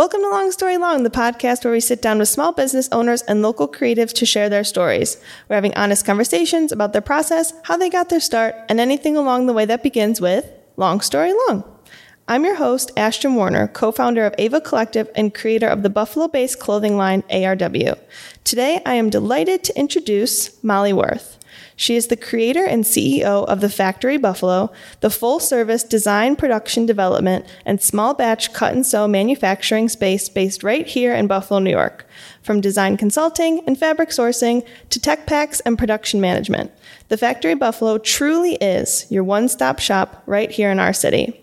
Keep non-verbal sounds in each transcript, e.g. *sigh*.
Welcome to Long Story Long, the podcast where we sit down with small business owners and local creatives to share their stories. We're having honest conversations about their process, how they got their start, and anything along the way that begins with Long Story Long. I'm your host, Ashton Warner, co founder of Ava Collective and creator of the Buffalo based clothing line ARW. Today, I am delighted to introduce Molly Worth. She is the creator and CEO of The Factory Buffalo, the full service design, production, development, and small batch cut and sew manufacturing space based right here in Buffalo, New York. From design consulting and fabric sourcing to tech packs and production management, The Factory Buffalo truly is your one stop shop right here in our city.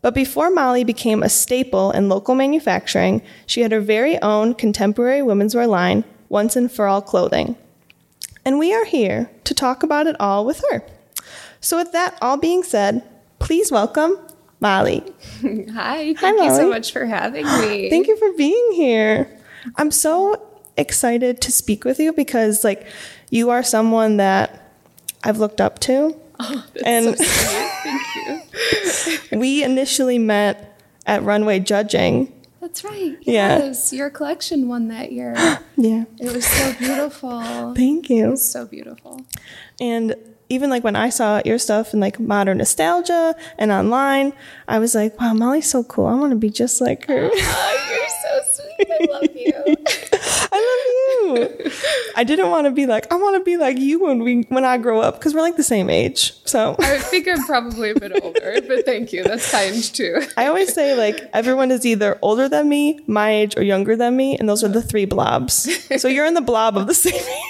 But before Molly became a staple in local manufacturing, she had her very own contemporary women's wear line, Once and For All Clothing and we are here to talk about it all with her. So, with that all being said, please welcome Molly. *laughs* Hi, thank Hi, you so much for having me. *gasps* Thank you for being here. I'm so excited to speak with you because, like, you are someone that I've looked up to. Oh, and so Thank you. *laughs* we initially met at Runway Judging that's right. Yes. Yeah. Your collection won that year. *gasps* yeah. It was so beautiful. Thank you. It was so beautiful. And even like when I saw your stuff in like modern nostalgia and online, I was like, wow, Molly's so cool. I want to be just like her. Oh, *laughs* you're so sweet. I love you. *laughs* I love you. I didn't want to be like, I want to be like you when we when I grow up because we're like the same age. So I think I'm probably a bit older, but thank you. That's kind too. I always say like everyone is either older than me, my age, or younger than me, and those are the three blobs. So you're in the blob of the same age.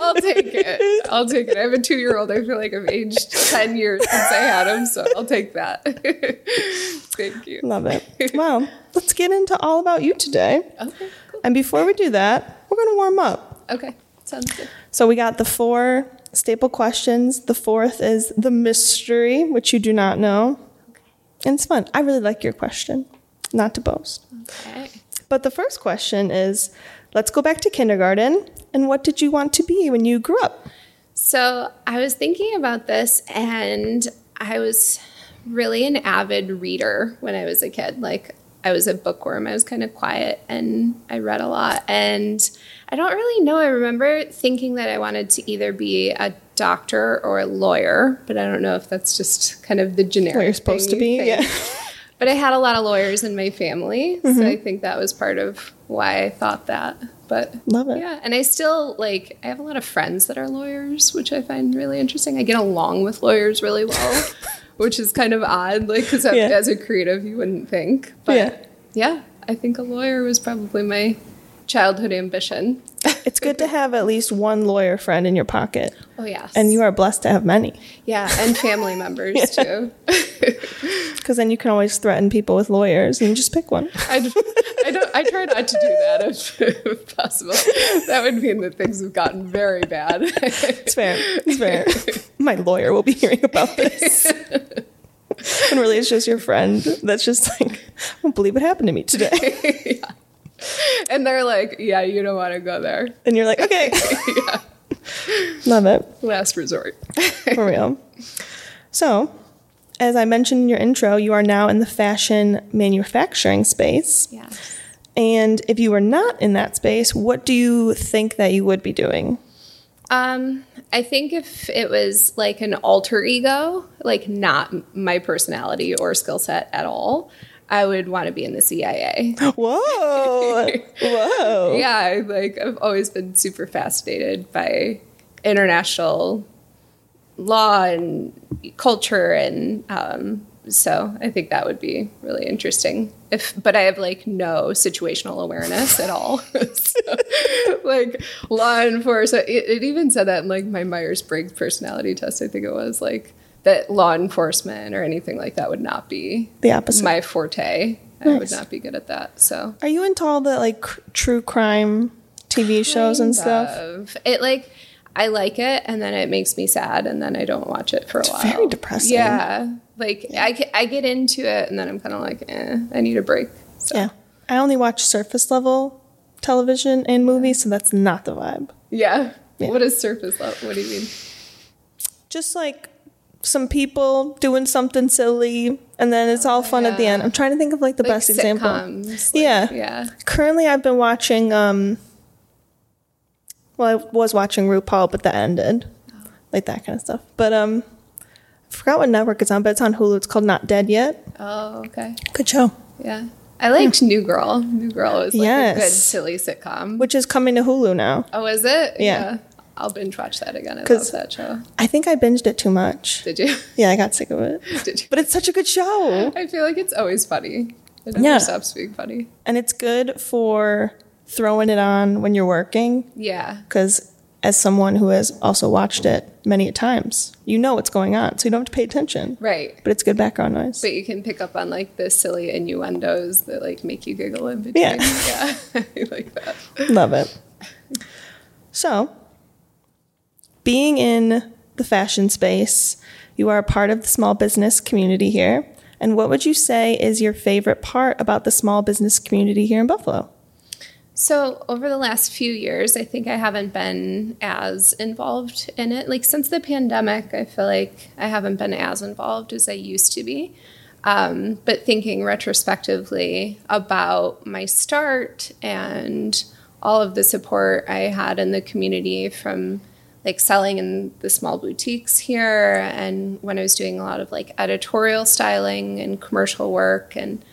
I'll take it. I'll take it. I have a two year old. I feel like I've aged 10 years since I had him, so I'll take that. *laughs* Thank you. Love it. Well, let's get into all about you today. Okay, cool. And before we do that, we're going to warm up. Okay, sounds good. So we got the four staple questions. The fourth is the mystery, which you do not know. Okay. And it's fun. I really like your question, not to boast. Okay. But the first question is let's go back to kindergarten. And what did you want to be when you grew up? So I was thinking about this and I was really an avid reader when I was a kid. Like I was a bookworm. I was kind of quiet and I read a lot. And I don't really know. I remember thinking that I wanted to either be a doctor or a lawyer, but I don't know if that's just kind of the generic. What you're supposed to be, yeah. but I had a lot of lawyers in my family, mm-hmm. so I think that was part of why I thought that. But love it. Yeah, and I still like I have a lot of friends that are lawyers, which I find really interesting. I get along with lawyers really well. *laughs* which is kind of odd, like because yeah. as a creative, you wouldn't think. But yeah. yeah, I think a lawyer was probably my childhood ambition. it's good to have at least one lawyer friend in your pocket. Oh yes. And you are blessed to have many. Yeah, and family *laughs* members too. *laughs* Because then you can always threaten people with lawyers and just pick one. *laughs* I, I don't. I try not to do that if, if, possible. That would mean that things have gotten very bad. it's fair. It's fair. My lawyer will be hearing about this. and really, it's just your friend that's just like, I won't believe what happened to me today. yeah and they're like, yeah, you don't want to go there. And you're like, okay. yeah. Love it. Last resort. *laughs* For real. So, as I mentioned in your intro, you are now in the fashion manufacturing space. Yes. And if you were not in that space, what do you think that you would be doing? Um, I think if it was like an alter ego, like not my personality or skill set at all, I would want to be in the CIA. *laughs* Whoa. Whoa. *laughs* yeah, like I've always been super fascinated by international law and culture and um, so I think that would be really interesting. If, but I have like no situational awareness at all. *laughs* so, like law enforcement, it, it, even said that in like my Myers Briggs personality test. I think it was like that law enforcement or anything like that would not be the opposite my forte. Nice. I would not be good at that. So, are you into all the like cr- true crime TV kind shows and stuff? It like I like it, and then it makes me sad, and then I don't watch it for a it's while. Very depressing. Yeah, like yeah. I I get into it, and then I'm kind of like, eh, I need a break. So. Yeah, I only watch surface level television and movies, so that's not the vibe. Yeah. yeah. What is surface level? What do you mean? Just like some people doing something silly, and then it's all fun at the end. I'm trying to think of like the Like best example. like, Yeah. Yeah. Currently, I've been watching. um Well, I was watching RuPaul, but that ended, like that kind of stuff. But um, I forgot what network it's on, but it's on Hulu. It's called Not Dead Yet. Oh, okay. Good show. Yeah. I liked New Girl. New Girl was like a good Yes. silly sitcom. Which is coming to Hulu now. Oh, is it? Yeah. I'll binge watch that again. I love that show. I think I binged it too much. Did you? *laughs* Yeah, I got sick of it. *laughs* Did you? But it's such a good show. I feel like it's always funny. It never Yeah. stops being funny. And it's good for throwing it on when you're working. Yeah. Because as someone who has also watched it many a times, you know what's going on. So you don't have to pay attention. Right. But it's good background noise. But you can pick up on like the silly innuendos that like make you giggle in between. Yeah. *laughs* Yeah. I like that. Love it. So, being in the fashion space, you are a part of the small business community here. And what would you say is your favorite part about the small business community here in Buffalo? So, over the last few years, I think I haven't been as involved in it. Like, since the pandemic, I feel like I haven't been as involved as I used to be. Um, but thinking retrospectively about my start and all of the support I had in the community from like selling in the small boutiques here. And when I was doing a lot of like editorial styling and commercial work and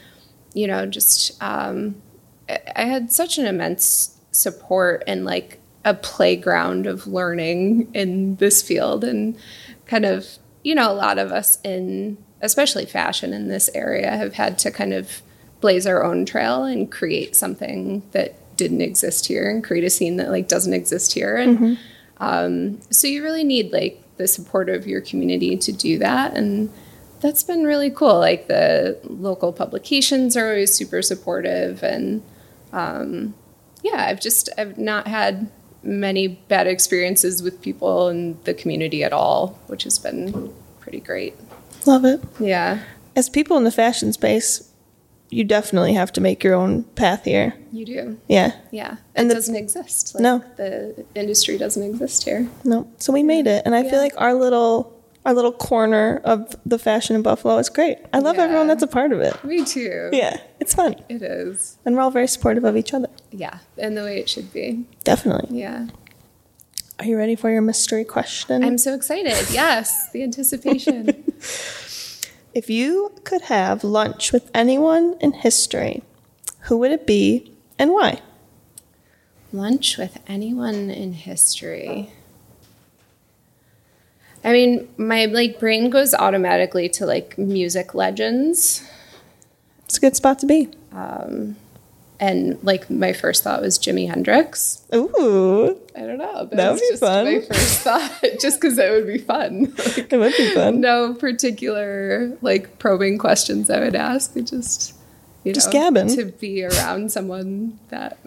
you know just um, I had such an immense support and like a playground of learning in this field and kind of you know a lot of us in especially fashion in this area have had to kind of blaze our own trail and create something that didn't exist here and create a scene that like doesn't exist here. And um, so you really need like the support of your community to do that and that's been really cool. Like the local publications are always super supportive and um, yeah i've just i've not had many bad experiences with people in the community at all which has been pretty great. Love it. yeah. As people in the fashion space, you definitely have to make your own path here. you do Yeah. yeah And it the- doesn't exist like, No. the industry doesn't exist here No. So we made it. And I Yeah. feel like our little our little corner of the fashion in Buffalo is great. I love Yeah. everyone that's a part of it. me too Yeah. It's fun. it is And we're all very supportive of each other. yeah and the way it should be Definitely. yeah Are you ready for your mystery question? I'm so excited. Yes, the anticipation. *laughs* if you could have lunch with anyone in history, who would it be and why? Lunch with anyone in history. I mean, my like brain goes automatically to like music legends, It's a good spot to be. Um, and like my first thought was Jimi Hendrix. Ooh, I don't know. That, That would was be just fun. My first *laughs* thought, just because it would be fun. Like, *laughs* it would be fun. no particular like probing questions I would ask. It just you Just know, gabbing. to be around someone that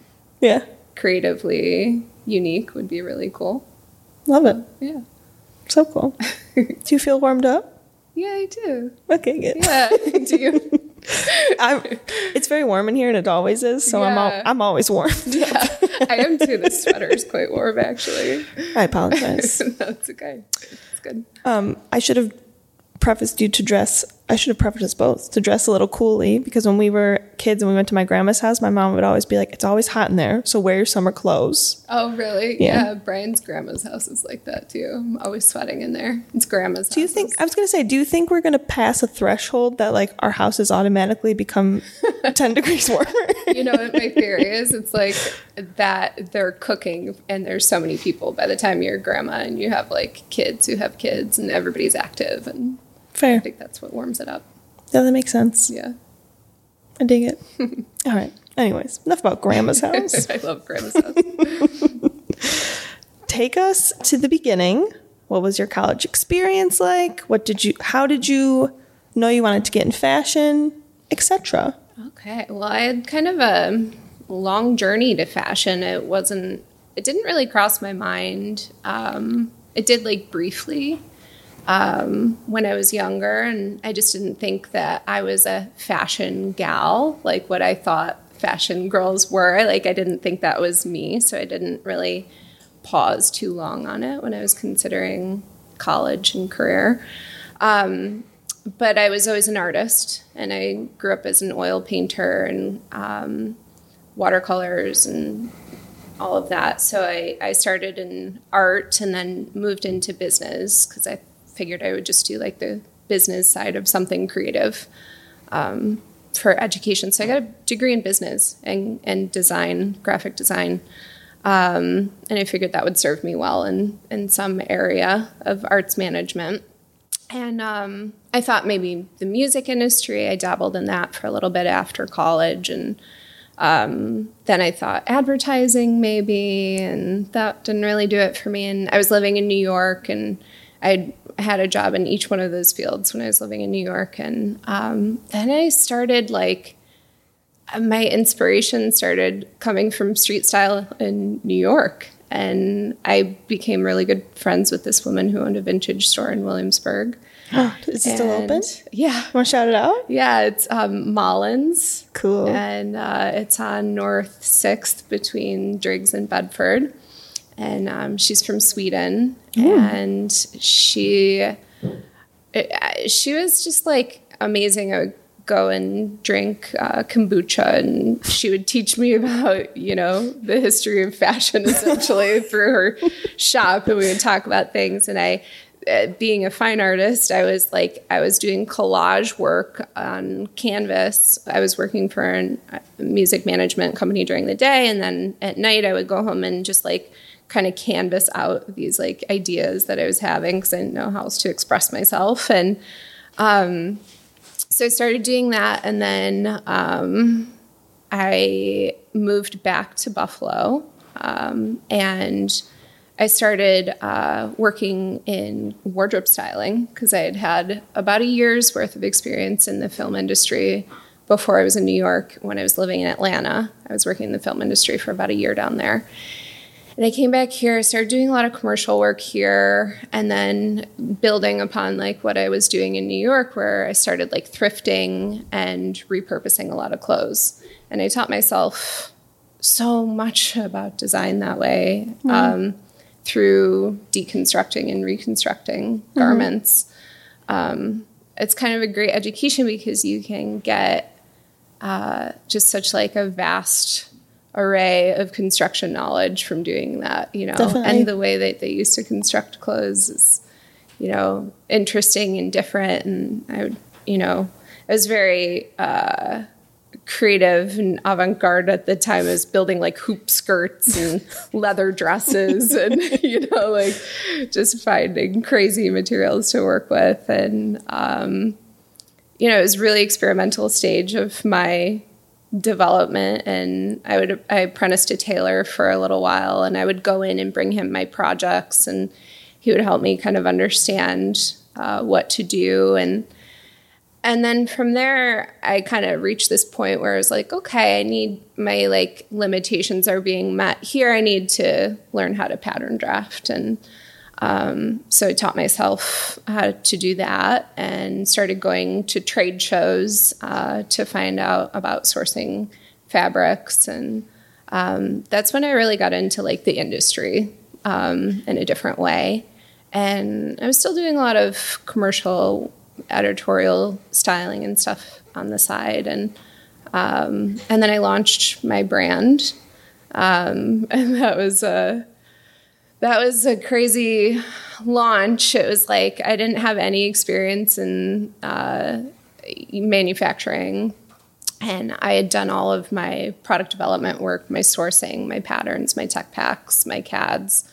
Yeah, creatively unique would be really cool. love it. Yeah. So cool. *laughs* do you feel warmed up? Yeah, I do. Okay, good. Yeah. do you? *laughs* I'm, it's very warm in here, and it always is. So I'm all, I'm always warm. *laughs* Yeah. I am too. The sweater is quite warm, actually. I apologize. *laughs* That's okay. It's good. Um, I should have prefaced you to dress. I should have prefaced us both to dress a little coolly because when we were kids and we went to my grandma's house, my mom would always be like, "It's always hot in there, so wear your summer clothes." Oh, really? Yeah. Yeah. Brian's grandma's house is like that too. I'm always sweating in there. It's grandma's Do you think? I was gonna say, do you think we're gonna pass a threshold that like our houses automatically become *laughs* ten degrees warmer? you know what my theory is? It's like that they're cooking and there's so many people by the time you're grandma and you have like kids who have kids and everybody's active and Fair. I think that's what warms it up. Yeah, that makes sense. Yeah. I dig it. *laughs* All right. Anyways, enough about grandma's *laughs* house. I love grandma's house. *laughs* Take us to the beginning. What was your college experience like? What did you? How did you know you wanted to get in fashion, etc. Okay. Well, I had kind of a long journey to fashion. It wasn't, it didn't really cross my mind. Um, it did like briefly um, when I was younger, and I just didn't think that I was a fashion gal, like what I thought fashion girls were. Like, I didn't think that was me. So I didn't really pause too long on it when I was considering college and career. Um, but I was always an artist, and I grew up as an oil painter and um, watercolors and all of that. So I, I started in art and then moved into business because I figured I would just do like the business side of something creative um, for education. So I got a degree in business and, and design, graphic design. Um, and I figured that would serve me well in, in some area of arts management. And um, I thought maybe the music industry, I dabbled in that for a little bit after college. And um, then I thought advertising maybe, and that didn't really do it for me. And I was living in New York, and I had a job in each one of those fields when I was living in New York. And um, then I started like, my inspiration started coming from street style in New York. And I became really good friends with this woman who owned a vintage store in Williamsburg. *gasps* Is it still open? Yeah. Want to shout it out? Yeah, it's um, Mullins. Cool. And uh, it's on North 6th between Driggs and Bedford. And um, she's from Sweden. And she, it, she was just like amazing. I would go and drink uh, kombucha and she would teach me about you know the history of fashion *laughs* essentially through her shop. And we would talk about things. And i uh, being a fine artist i was like i was doing collage work on canvas. I was working for a music management company during the day. And then at night i would go home and just like kind of canvas out these like ideas that i was having because i didn't know how else to express myself and um, so I started doing that, and then um, I moved back to Buffalo, um, and I started uh, working in wardrobe styling because I had had about a year's worth of experience in the film industry before I was in New York. When I was living in Atlanta, I was working in the film industry for about a year down there. And I came back here, started doing a lot of commercial work here, and then building upon like what I was doing in New York, where I started like thrifting and repurposing a lot of clothes. And I taught myself so much about design that way mm-hmm. um, through deconstructing and reconstructing mm-hmm. garments. Um, it's kind of a great education because you can get uh, just such like a vast array of construction knowledge from doing that, you know. Definitely. And the way that they used to construct clothes is, you know, interesting and different. And I would, you know, I was very uh, creative and avant garde at the time. I was building like hoop skirts and *laughs* leather dresses and, *laughs* you know, like just finding crazy materials to work with. And, um, you know, it was really experimental stage of my development and I would I apprenticed to tailor for a little while and I would go in and bring him my projects and he would help me kind of understand uh, what to do and and then from there I kind of reached this point where I was like okay I need my like limitations are being met here. I need to learn how to pattern draft and um, so I taught myself how to do that and started going to trade shows uh, to find out about sourcing fabrics. And um, that's when I really got into like the industry um, in a different way. And I was still doing a lot of commercial editorial styling and stuff on the side. And um, and then I launched my brand, um, *laughs* and that was a that was a crazy launch. It was like I didn't have any experience in uh, manufacturing. And I had done all of my product development work, my sourcing, my patterns, my tech packs, my CADs,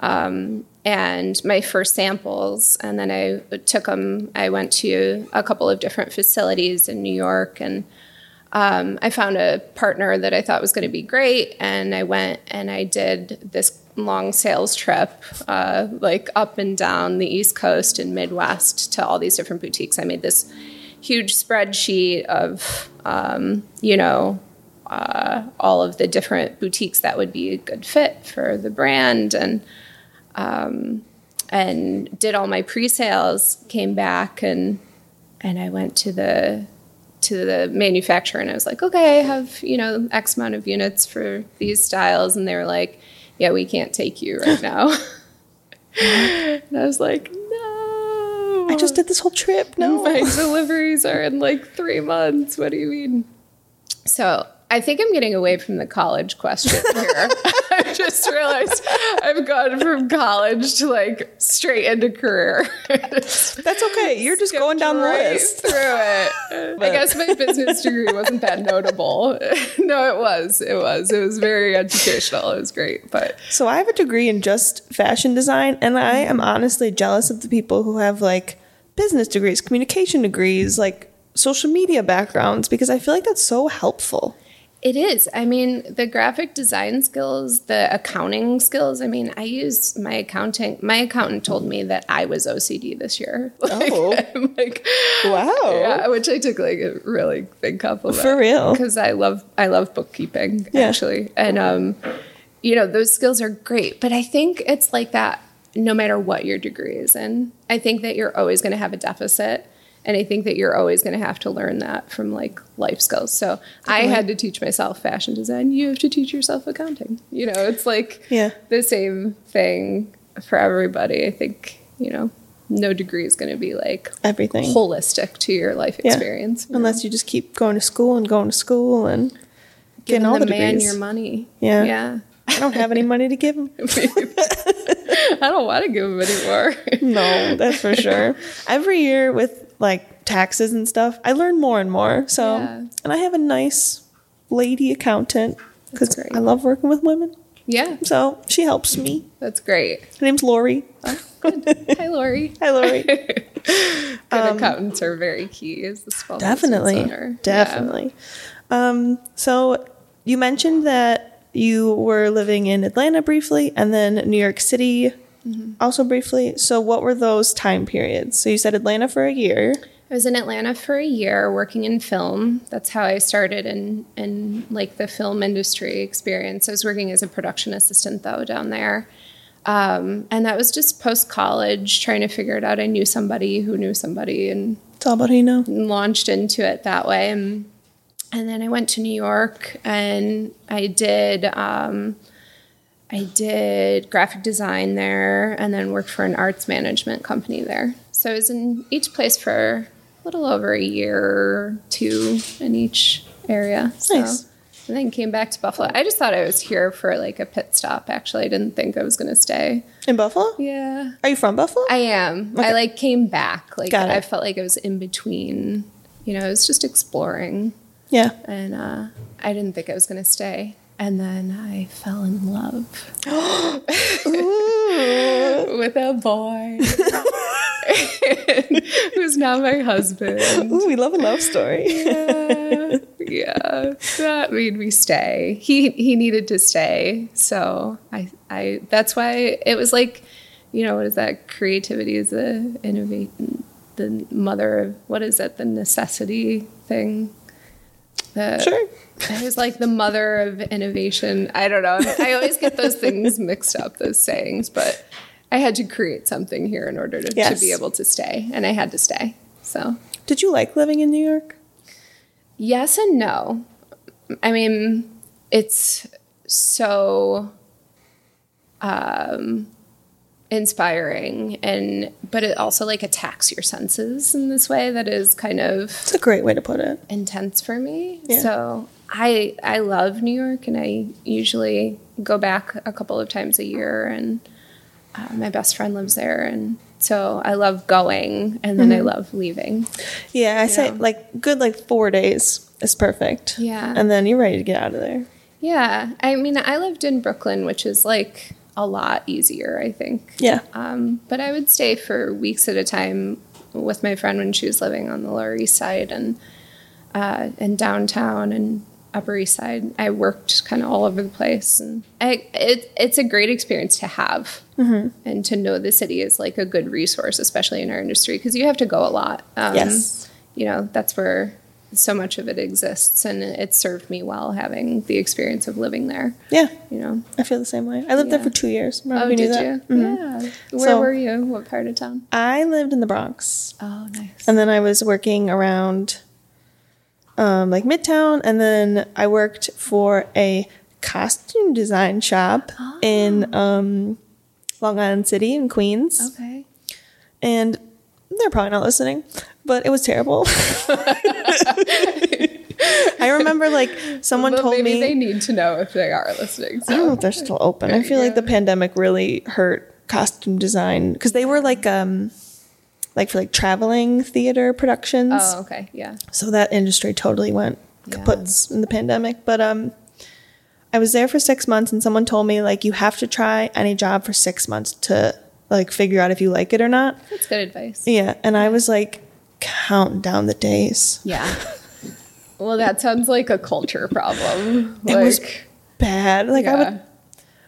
um, and my first samples. And then I took them, I went to a couple of different facilities in New York and um, I found a partner that I thought was going to be great, and I went and I did this long sales trip, uh, like up and down the East Coast and Midwest to all these different boutiques. I made this huge spreadsheet of, um, you know, uh, all of the different boutiques that would be a good fit for the brand, and um, and did all my pre-sales. Came back and and I went to the to the manufacturer and I was like, okay, I have, you know, X amount of units for these styles. And they were like, yeah, we can't take you right *laughs* now. *laughs* and I was like, no. I just did this whole trip. No. *laughs* my deliveries are in like three months. What do you mean? So I think I'm getting away from the college question here. I just realized I've gone from college to like straight into career. That's okay. You're just going down the right list. through it. *laughs* I guess my business degree wasn't that notable. *laughs* no, it was. It was. It was very educational. It was great, but So I have a degree in just fashion design, and I am honestly jealous of the people who have like business degrees, communication degrees, like social media backgrounds, because I feel like that's so helpful. It is. I mean, the graphic design skills, the accounting skills. I mean, I use my accounting. My accountant told me that I was OCD this year. *laughs* Like, Oh. *laughs* I'm like, Wow. yeah, which I took like a really big compliment For real? because I love I love bookkeeping Yeah. actually, and um, you know, those skills are great. But I think it's like that no matter what your degree is in. I think that you're always going to have a deficit. And I think that you're always going to have to learn that from like life skills. So I had to teach myself fashion design. You have to teach yourself accounting. You know, it's like Yeah. the same thing for everybody. I think, you know, no degree is going to be like Everything. holistic to your life Yeah. experience. you know? Unless you just keep going to school and going to school and getting Giving all the the man degrees. your money. Yeah. Yeah. I don't have any *laughs* money to give him. I don't want to give him anymore. *laughs* No, that's for sure. *laughs* Every year with like taxes and stuff, I learn more and more. So, Yeah. and I have a nice lady accountant because I love working with women. yeah, So she helps me. that's great. Her name's Lori. Good. *laughs* Hi, Lori. Hi, Lori. *laughs* Good accountants are very key as the small business definitely, owner. Yeah. definitely. Um, so you mentioned that you were living in Atlanta briefly, and then New York City Mm-hmm. also briefly. So what were those time periods? So you said Atlanta for a year. I was in Atlanta for a year working in film. That's how I started in in like the film industry experience. I was working as a production assistant though down there. Um, and that was just post college, trying to figure it out. I knew somebody who knew somebody, and It's all about who you know. launched into it that way. And, and then I went to New York and I did um, I did graphic design there and then worked for an arts management company there. So I was in each place for a little over a year or two in each area. So Nice. and then came back to Buffalo. I just thought I was here for like a pit stop actually. I didn't think I was gonna stay. In Buffalo? Yeah. Are you from Buffalo? I am. I like came back. Like Got it. I felt like I was in between. You know, I was just exploring, yeah. and uh, I didn't think I was going to stay. And then I fell in love *gasps* with a boy *laughs* who's now my husband. Ooh, we love a love story. Yeah, yeah, that made me stay. He he needed to stay, so I I that's why it was like, you know, what is that? Creativity is the innovate, the mother of what is it? The necessity thing. The, Sure. It was like the mother of innovation. I don't know. I always get those things mixed up, those sayings, but I had to create something here in order to, to be able to stay, and I had to stay. So Did you like living in New York? Yes and no. I mean, it's so um, inspiring, and but it also like attacks your senses in this way that is kind of It's a great way to put it. intense for me. Yeah. So I I love New York, and I usually go back a couple of times a year. And uh, my best friend lives there, and so I love going, and then I love leaving. Yeah, I say Yeah. like good like four days is perfect. Yeah. And then you're ready to get out of there. Yeah, I mean, I lived in Brooklyn, which is like a lot easier, I think. Yeah. Um, but I would stay for weeks at a time with my friend when she was living on the Lower East Side and uh, and downtown and Upper East Side. I worked kind of all over the place, and I, it, it's a great experience to have and to know the city is like a good resource, especially in our industry, because you have to go a lot. Um, Yes. You know, that's where so much of it exists, and it served me well having the experience of living there. Yeah. You know. I feel the same way. I lived there for two years. Remember Oh, did that? you? Mhm. Yeah. Where So- were you? What part of town? I lived in the Bronx. Oh, nice. And then I was working around um, like Midtown. And then I worked for a costume design shop in um, Long Island City in Queens. okay. And they're probably not listening, but it was terrible. I remember like someone told maybe me they need to know if they are listening. I don't know if they're still open. I feel like the pandemic really hurt costume design because they were like um like for like traveling theater productions. Oh, okay, yeah. So that industry totally went Yeah. in the pandemic. But um I was there for six months and someone told me like you have to try any job for six months to like figure out if you like it or not. That's good advice. Yeah. And I was like counting down the days. Yeah. well, that sounds like a culture problem. *laughs* It was bad. Like I would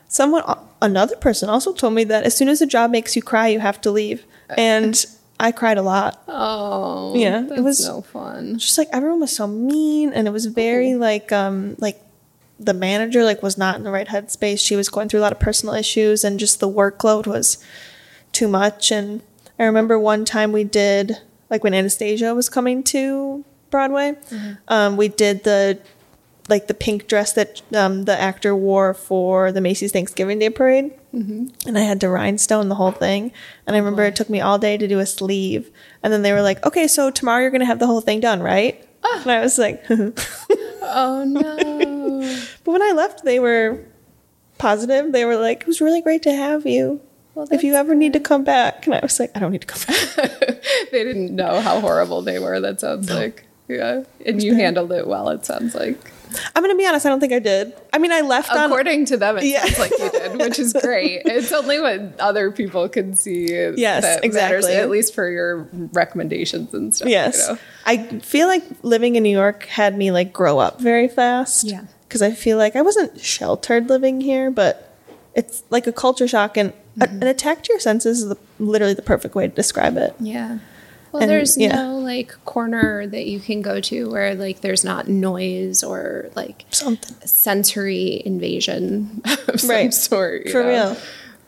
someone another person also told me that as soon as a job makes you cry you have to leave and i cried a lot Oh, Yeah, it was- no fun. just like everyone was so mean and it was very like um like the manager like was not in the right headspace she was going through a lot of personal issues and just the workload was too much and i remember one time we did like when anastasia was coming to broadway um, we did the like the pink dress that um, the actor wore for the macy's thanksgiving day parade and I had to rhinestone the whole thing. And I remember it took me all day to do a sleeve. And then they were like, okay, so tomorrow you're going to have the whole thing done, right? And I was like, *laughs* Oh no. But when I left, they were positive. They were like, it was really great to have you. Well, if you ever need to come back. And I was like, I don't need to come back. *laughs* they didn't know how horrible they were. That sounds like yeah, and you handled it well. It sounds like I'm going to be honest, I don't think I did. I mean, I left on. according to them, it Yeah. sounds like you did, which is great. *laughs* It's only what other people can see. Yes, that matters, exactly. at least for your recommendations and stuff. Yes. you know? I feel like living in New York had me like grow up very fast. Yeah. Because I feel like I wasn't sheltered living here, but it's like a culture shock and Mm-hmm. an attack to your senses is the, literally the perfect way to describe it. Yeah. Well, And, there's yeah. no like corner that you can go to where like there's not noise or like Something. sensory invasion *laughs* of some Right. sort. you For know? real.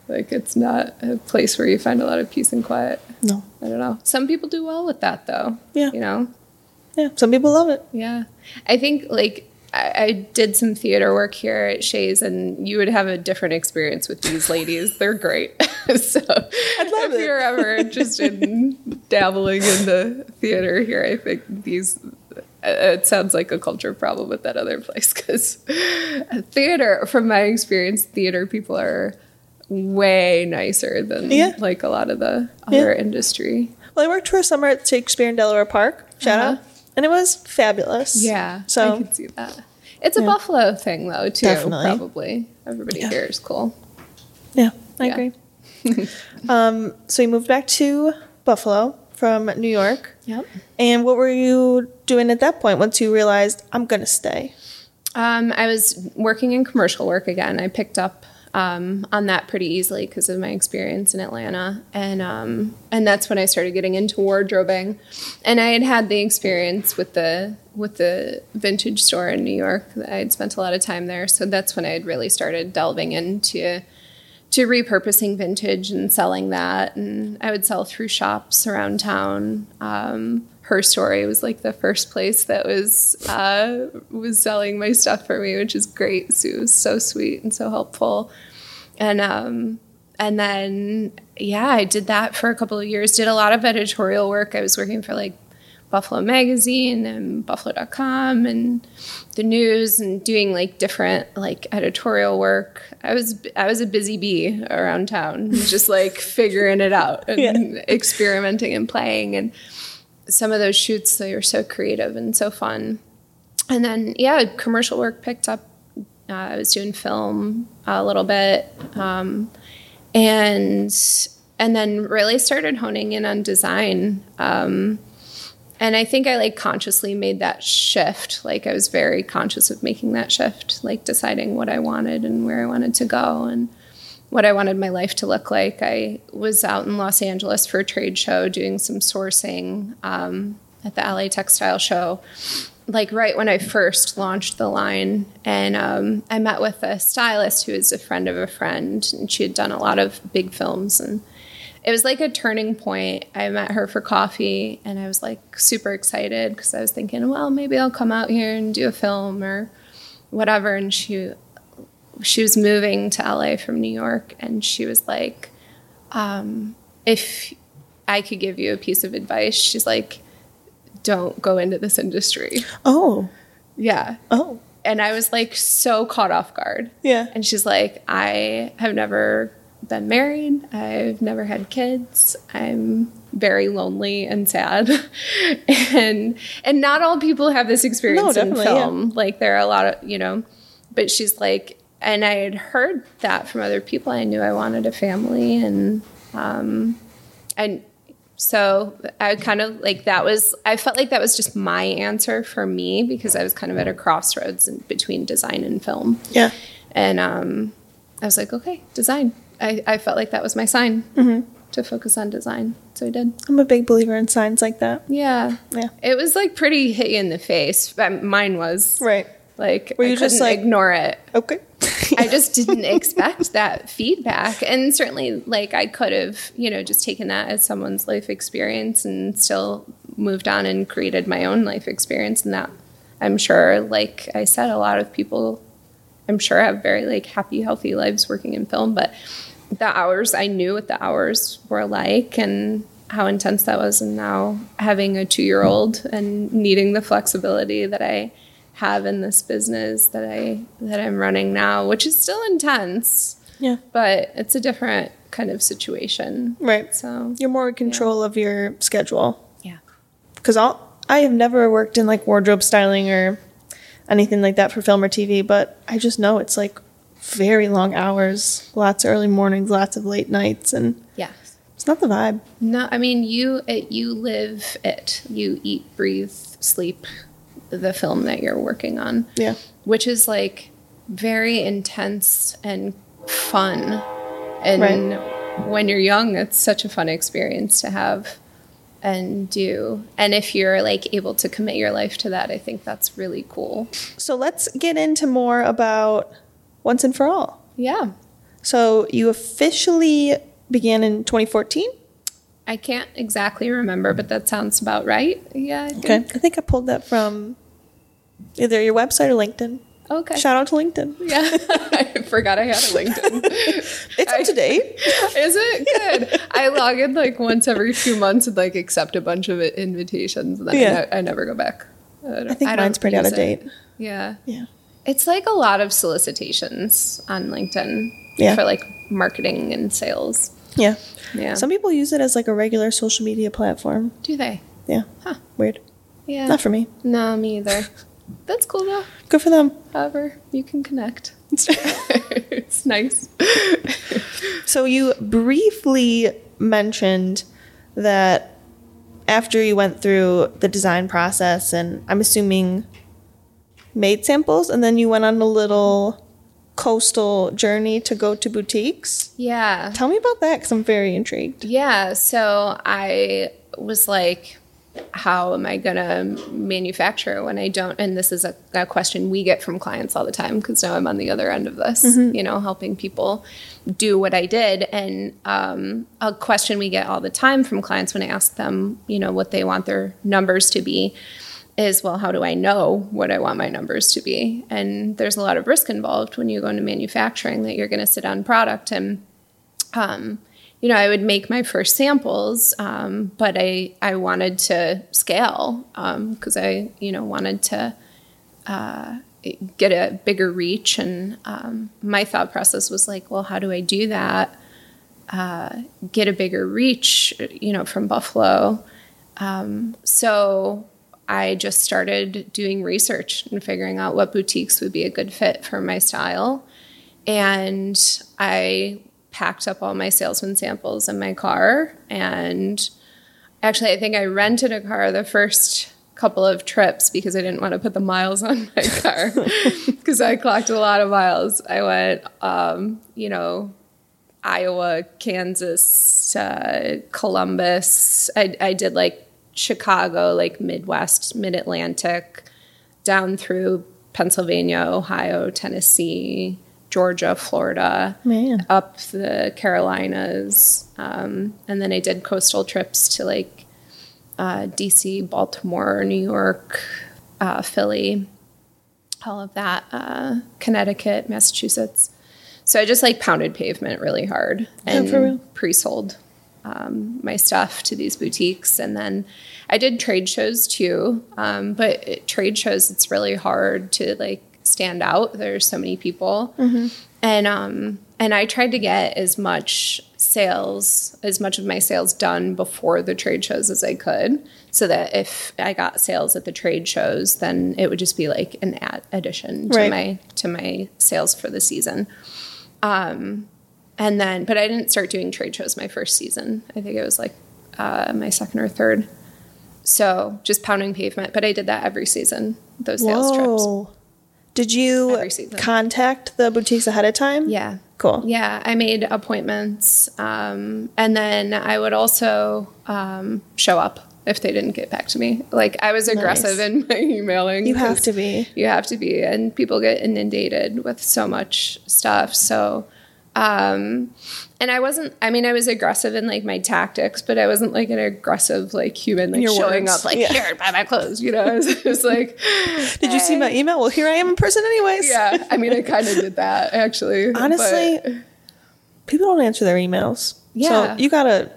Like it's not a place where you find a lot of peace and quiet. No. I don't know. Some people do well with that though. Yeah. You know? Yeah. Some people love it. Yeah. I think like I, I did some theater work here at Shea's and you would have a different experience with these ladies. They're great. *laughs* so I'd love if it. you're ever interested in dabbling in the theater here, I think these uh, it sounds like a culture problem with that other place because theater, from my experience, theater people are way nicer than Yeah. like a lot of the other Yeah. industry. Well, I worked for a summer at Shakespeare in Delaware Park. Shout Uh-huh. out. And it was fabulous. Yeah, So I could see that. It's a Yeah. Buffalo thing, though, too. Definitely. Probably everybody Yeah. here is cool. yeah, I Yeah. agree. *laughs* um, so you moved back to Buffalo from New York. Yep. And what were you doing at that point once you realized I'm going to stay? Um, I was working in commercial work again. I picked up um, on that pretty easily because of my experience in Atlanta, and um, and that's when I started getting into wardrobing. And I had had the experience with the with the vintage store in New York. I had spent a lot of time there, so that's when I had really started delving into to repurposing vintage and selling that. And I would sell through shops around town. Um, her story was like the first place that was uh, was selling my stuff for me, which is great. Sue was so sweet and so helpful. And um, and then yeah, I did that for a couple of years. Did a lot of editorial work. I was working for like Buffalo Magazine and Buffalo.com and the news and doing like different like editorial work. I was I was a busy bee around town, just like figuring it out and experimenting and playing. And some of those shoots they were so creative and so fun. And then yeah, commercial work picked up. Uh, I was doing film a little bit, um, and and then really started honing in on design. Um, and I think I like consciously made that shift. Like I was very conscious of making that shift, like deciding what I wanted and where I wanted to go and what I wanted my life to look like. I was out in Los Angeles for a trade show doing some sourcing um, at the LA Textile Show, like right when I first launched the line. And um, I met with a stylist who is a friend of a friend, and she had done a lot of big films and it was like a turning point. I met her for coffee and I was like super excited because I was thinking, well, maybe I'll come out here and do a film or whatever. And she she was moving to LA from New York and she was like, um, if I could give you a piece of advice, she's like, don't go into this industry. Oh. Yeah. Oh. And I was like so caught off guard. Yeah. And she's like, I have never been married. I've never had kids. I'm very lonely and sad. *laughs* and and not all people have this experience in definitely, film. Like there are a lot of, you know, but she's like and I had heard that from other people. I knew I wanted a family and um and so I kind of like that was I felt like that was just my answer for me because I was kind of at a crossroads in between design and film. Yeah. And um, I was like, okay, design. I, I felt like that was my sign Mm-hmm. to focus on design. So I did. I'm a big believer in signs like that. Yeah. Yeah. It was like pretty hit you in the face. Mine was. Right. Like, Were you just, like- ignore it. Okay. I just *laughs* didn't expect that feedback. And certainly, like, I could have, you know, just taken that as someone's life experience and still moved on and created my own life experience. And that I'm sure, like I said, a lot of people, I'm sure, have very, like, happy, healthy lives working in film. But the hours, I knew what the hours were like and how intense that was. And now having a two year old and needing the flexibility that I have in this business that I that I'm running now, which is still intense, yeah. but it's a different kind of situation. Right. So You're more in control of your schedule. yeah. Because I'll I have never worked in like wardrobe styling or anything like that for film or TV, but I just know it's like very long hours, lots of early mornings, lots of late nights, and Yeah. it's not the vibe. No, I mean you it, you live it. You eat, breathe, sleep the film that you're working on. Yeah. which is like very intense and fun. And Right. when you're young, it's such a fun experience to have and do. And if you're like able to commit your life to that, I think that's really cool. So let's get into more about Once and for All. Yeah. So you officially began in 2014. I can't exactly remember, but that sounds about right. Yeah. I think. Okay. I think I pulled that from either your website or LinkedIn. Okay. Shout out to LinkedIn. *laughs* yeah. I forgot I had a LinkedIn. *laughs* It's up to date. *laughs* Is it good? I log in like once every few months and like accept a bunch of invitations, and then Yeah. I, I never go back. I, I think mine's pretty out of it. date. Yeah, Yeah. it's like a lot of solicitations on LinkedIn Yeah. for like marketing and sales. Yeah. Yeah, Some people use it as like a regular social media platform. do they? Yeah. Huh. Weird. Yeah, Not for me. no, me either. *laughs* That's cool though. Good for them. However, you can connect. *laughs* *laughs* it's nice. So you briefly mentioned that after you went through the design process and I'm assuming made samples and then you went on a little coastal journey to go to boutiques. Yeah. Tell me about that cuz I'm very intrigued. Yeah, so I was like, how am I going to manufacture when I don't? And this is a, a question we get from clients all the time because now I'm on the other end of this, you know, helping people do what I did. And um, a question we get all the time from clients when I ask them, you know, what they want their numbers to be is, well, how do I know what I want my numbers to be? And there's a lot of risk involved when you go into manufacturing that you're going to sit on product and um, you know, I would make my first samples, um, but I I wanted to scale because I you know wanted to uh, get a bigger reach, and um, my thought process was like, well, how do I do that? Uh, get a bigger reach, you know, from Buffalo. Um, so I just started doing research and figuring out what boutiques would be a good fit for my style, and I packed up all my salesman samples in my car. And actually i think i rented a car the first couple of trips because i didn't want to put the miles on my *laughs* car. *laughs* Because i clocked a lot of miles. I went um, you know iowa kansas uh, columbus. I, I did like chicago like midwest mid-atlantic down through pennsylvania ohio tennessee georgia florida Man. up the Carolinas, um, and then I did coastal trips to like uh, DC, Baltimore, New York, uh, Philly, all of that, uh, Connecticut, Massachusetts. So I just like pounded pavement really hard and for real. pre-sold um, my stuff to these boutiques. And then I did trade shows too. Um, but it, trade shows, it's really hard to like stand out. There's so many people. And, um, and I tried to get as much sales, as much of my sales done before the trade shows as I could, so that if I got sales at the trade shows, then it would just be like an ad- addition to Right. my to my sales for the season. Um, and then, but I didn't start doing trade shows my first season. I think it was like uh, my second or third. So just pounding pavement, but I did that every season. Those sales trips. Did you contact the boutiques ahead of time? Yeah. Cool. Yeah, I made appointments, um, and then I would also um, show up if they didn't get back to me. Like I was aggressive Nice. in *laughs* my emailing. You have to be. You have to be, and people get inundated with so much stuff. So, um, and I wasn't. I mean, I was aggressive in like my tactics, but I wasn't like an aggressive like human like Your showing words. up like Yeah. here buy my clothes. You know, *laughs* I was just *laughs* like, Did you see my email? Well, here I am in person, anyways. yeah. I mean, I kind of did that actually. but- Honestly, people don't answer their emails. Yeah. So you gotta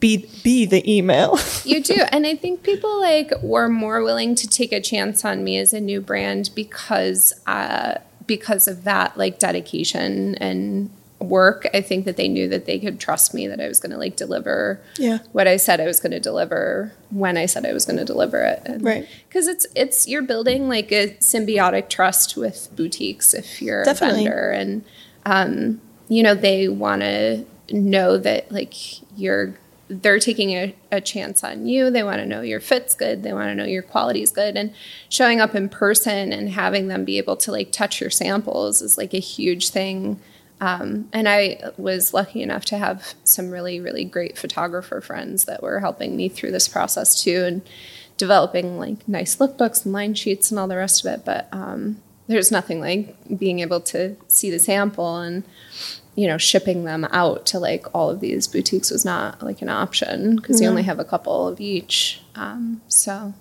be be the email. *laughs* You do. And I think people like were more willing to take a chance on me as a new brand because uh because of that like dedication and work. I think that they knew that they could trust me that I was going to like deliver Yeah. what I said I was going to deliver when I said I was going to deliver it. And, Right. Cuz it's it's you're building like a symbiotic trust with boutiques if you're Definitely. a vendor and um you know they want to know that like you're they're taking a, a chance on you they want to know your fit's good they want to know your quality's good and showing up in person and having them be able to like touch your samples is like a huge thing um, and i was lucky enough to have some really really great photographer friends that were helping me through this process too and developing like nice lookbooks and line sheets and all the rest of it. But um, there's nothing like being able to see the sample and you know shipping them out to like all of these boutiques was not like an option because you only have a couple of each. Um, so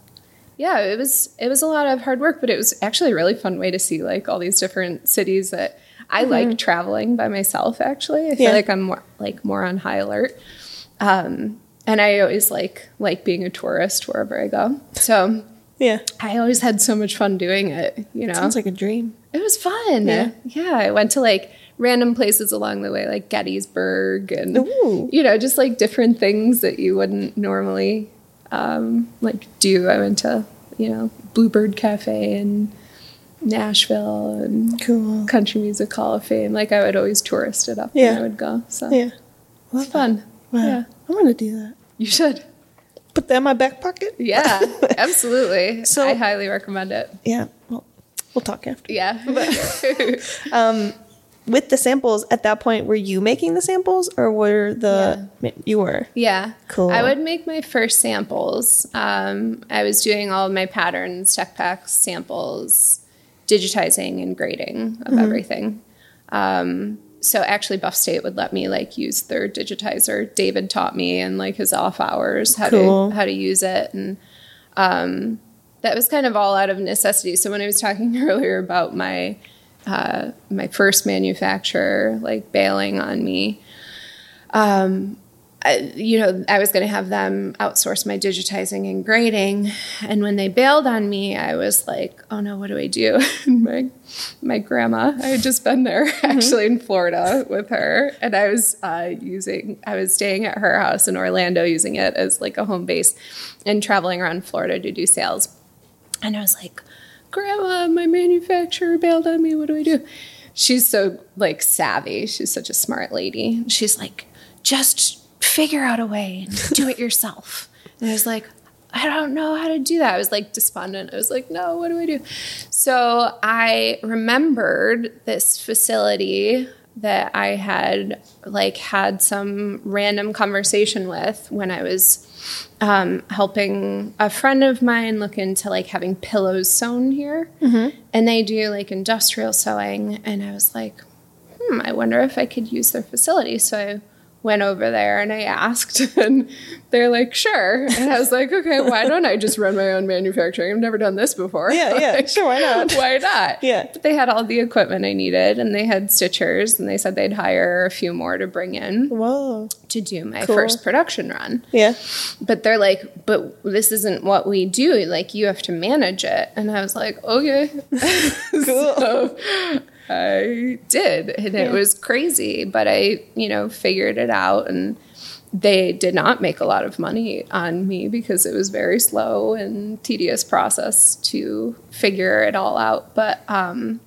yeah it was it was a lot of hard work but it was actually a really fun way to see like all these different cities that i like traveling by myself actually i feel Yeah. like i'm more like more on high alert um, and i always like like being a tourist wherever i go so yeah. i always had so much fun doing it you know Sounds like a dream. it was fun. Yeah. Yeah. I went to like random places along the way, like Gettysburg and, Ooh. you know, just like different things that you wouldn't normally um, like do. I went to, you know, Bluebird Cafe in Nashville and Cool. Country Music Hall of Fame. Like I would always tourist it up Yeah. when I would go. So Yeah. it's fun. Wow. Yeah. I'm gonna do that. You should. Put that in my back pocket. Yeah, *laughs* absolutely. So- I highly recommend it. Yeah. Well, we'll talk after. Yeah. *laughs* *laughs* Um, With the samples, at that point, were you making the samples, or were the you were? Yeah. Cool. I would make my first samples. Um, I was doing all of my patterns, tech packs, samples, digitizing and grading of Mm-hmm. everything. Um, so actually Buff State would let me like use their digitizer. David taught me in like his off hours how Cool. to how to use it and um, that was kind of all out of necessity. So when I was talking *laughs* earlier about my uh, my first manufacturer like bailing on me, um, I, you know, I was going to have them outsource my digitizing and grading, and when they bailed on me, I was like, "Oh no, what do I do?" *laughs* And my my grandma, I had just been there *laughs* actually in Florida with her, and I was uh, using, I was staying at her house in Orlando, using it as like a home base, and traveling around Florida to do sales. And I was like, Grandma, my manufacturer bailed on me. What do I do? She's so like savvy. She's such a smart lady. She's like, just figure out a way and *laughs* do it yourself. And I was like, I don't know how to do that. I was like despondent. I was like, no, what do I do? So I remembered this facility that I had like had some random conversation with when I was um, helping a friend of mine look into like having pillows sewn here, and they do like industrial sewing. And I was like, hmm, I wonder if I could use their facility. So I went over there and I asked, *laughs* and they're like, sure. And I was like, okay, why don't I just run my own manufacturing? I've never done this before. Yeah, *laughs* yeah, sure, why not? *laughs* Why not? Yeah. But they had all the equipment I needed, and they had stitchers, and they said they'd hire a few more to bring in Whoa. to do my Cool. first production run. Yeah. But they're like, but this isn't what we do. Like, you have to manage it. And I was like, okay. Cool. so I did. And Yeah. it was crazy, but I, you know, figured it out. And they did not make a lot of money on me because it was very slow and tedious process to figure it all out. But um,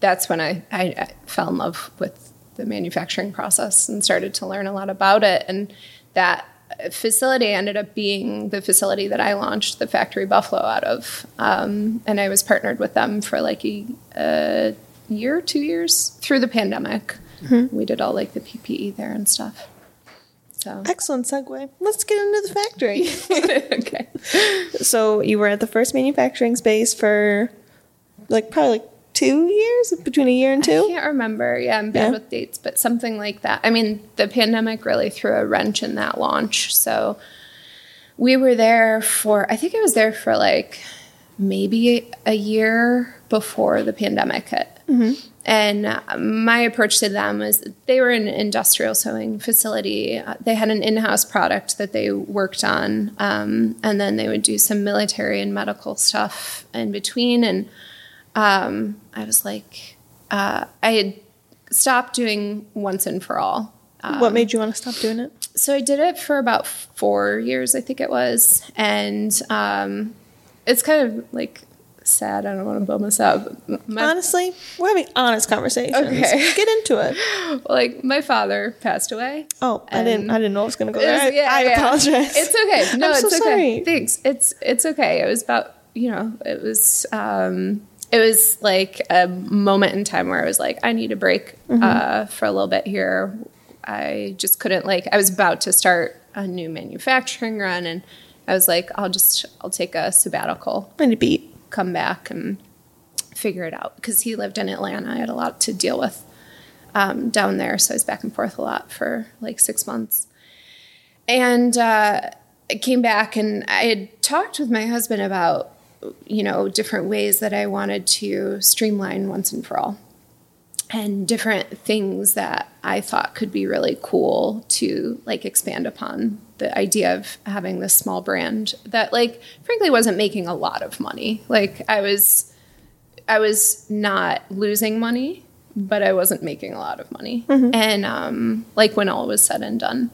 that's when I, I, I fell in love with the manufacturing process and started to learn a lot about it. And that facility ended up being the facility that I launched the factory Buffalo out of. Um, and I was partnered with them for like a, a year, two years through the pandemic. Mm-hmm. We did all like the PPE there and stuff. So Excellent segue. Let's get into the factory. *laughs* okay. so you were at the first manufacturing space for like probably like two years, between a year and two. I can't remember. Yeah, I'm bad Yeah. with dates, but something like that. I mean, the pandemic really threw a wrench in that launch. So we were there for, I think I was there for like maybe a year before the pandemic hit. And uh, my approach to them was they were an industrial sewing facility. Uh, They had an in house product that they worked on. Um, and then they would do some military and medical stuff in between. And um, I was like, uh, I had stopped doing once and for all. what made you want to stop doing it? So I did it for about four years, I think it was, and um, it's kind of like sad. I don't want to bum us up. My, Honestly, we're having honest conversations. Okay. *laughs* Get into it. like my father passed away. Oh, I didn't. I didn't know it was going to go there. was- I, yeah, I yeah. apologize. It's okay. *laughs* No, I'm so it's okay. sorry. Thanks. It's it's okay. It was about you know it was um, it was like a moment in time where I was like I need a break Mm-hmm. uh, for a little bit here. I just couldn't like I was about to start a new manufacturing run and I was like I'll just I'll take a sabbatical And to beat. Come back and figure it out because he lived in Atlanta. I had a lot to deal with um, down there, so I was back and forth a lot for like six months. And uh, I came back, and I had talked with my husband about you know different ways that I wanted to streamline once and for all and different things that I thought could be really cool to like expand upon the idea of having this small brand that like frankly wasn't making a lot of money. Like I was I was not losing money, but I wasn't making a lot of money. And um like when all was said and done.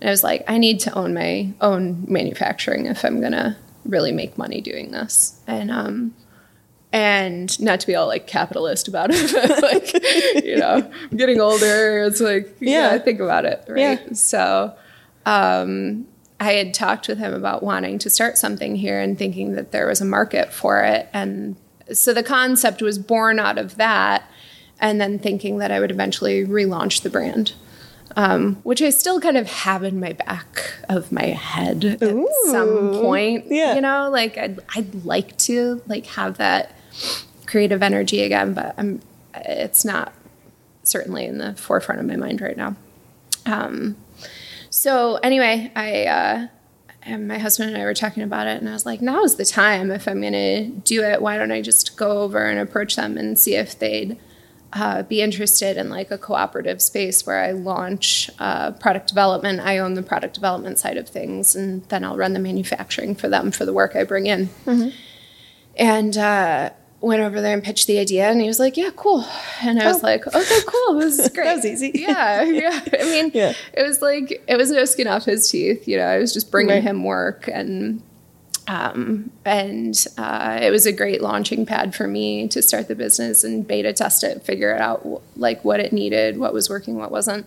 And I was like I need to own my own manufacturing if I'm going to really make money doing this. And um and not to be all like capitalist about it, *laughs* but like you know, I'm getting older. It's like Yeah. yeah, think about it, right? Yeah. So, um, I had talked with him about wanting to start something here and thinking that there was a market for it, and so the concept was born out of that, and then thinking that I would eventually relaunch the brand. Um, which I still kind of have in my back of my head at some point. Yeah. You know, like I'd, I'd like to like have that creative energy again, but I'm, it's not certainly in the forefront of my mind right now. Um, so anyway, I, uh, and my husband and I were talking about it, and I was like, now is the time. If I'm going to do it, why don't I just go over and approach them and see if they'd uh, be interested in like a cooperative space where I launch uh, product development. I own the product development side of things, and then I'll run the manufacturing for them for the work I bring in. And uh, went over there and pitched the idea, and he was like, "Yeah, cool." And I was Oh. like, "Okay, cool. This is *laughs* great. That was easy. *laughs* Yeah, yeah. I mean, Yeah. it was like it was no skin off his teeth. You know, I was just bringing Right. him work and um, and uh, it was a great launching pad for me to start the business and beta test it, figure it out like what it needed, what was working, what wasn't.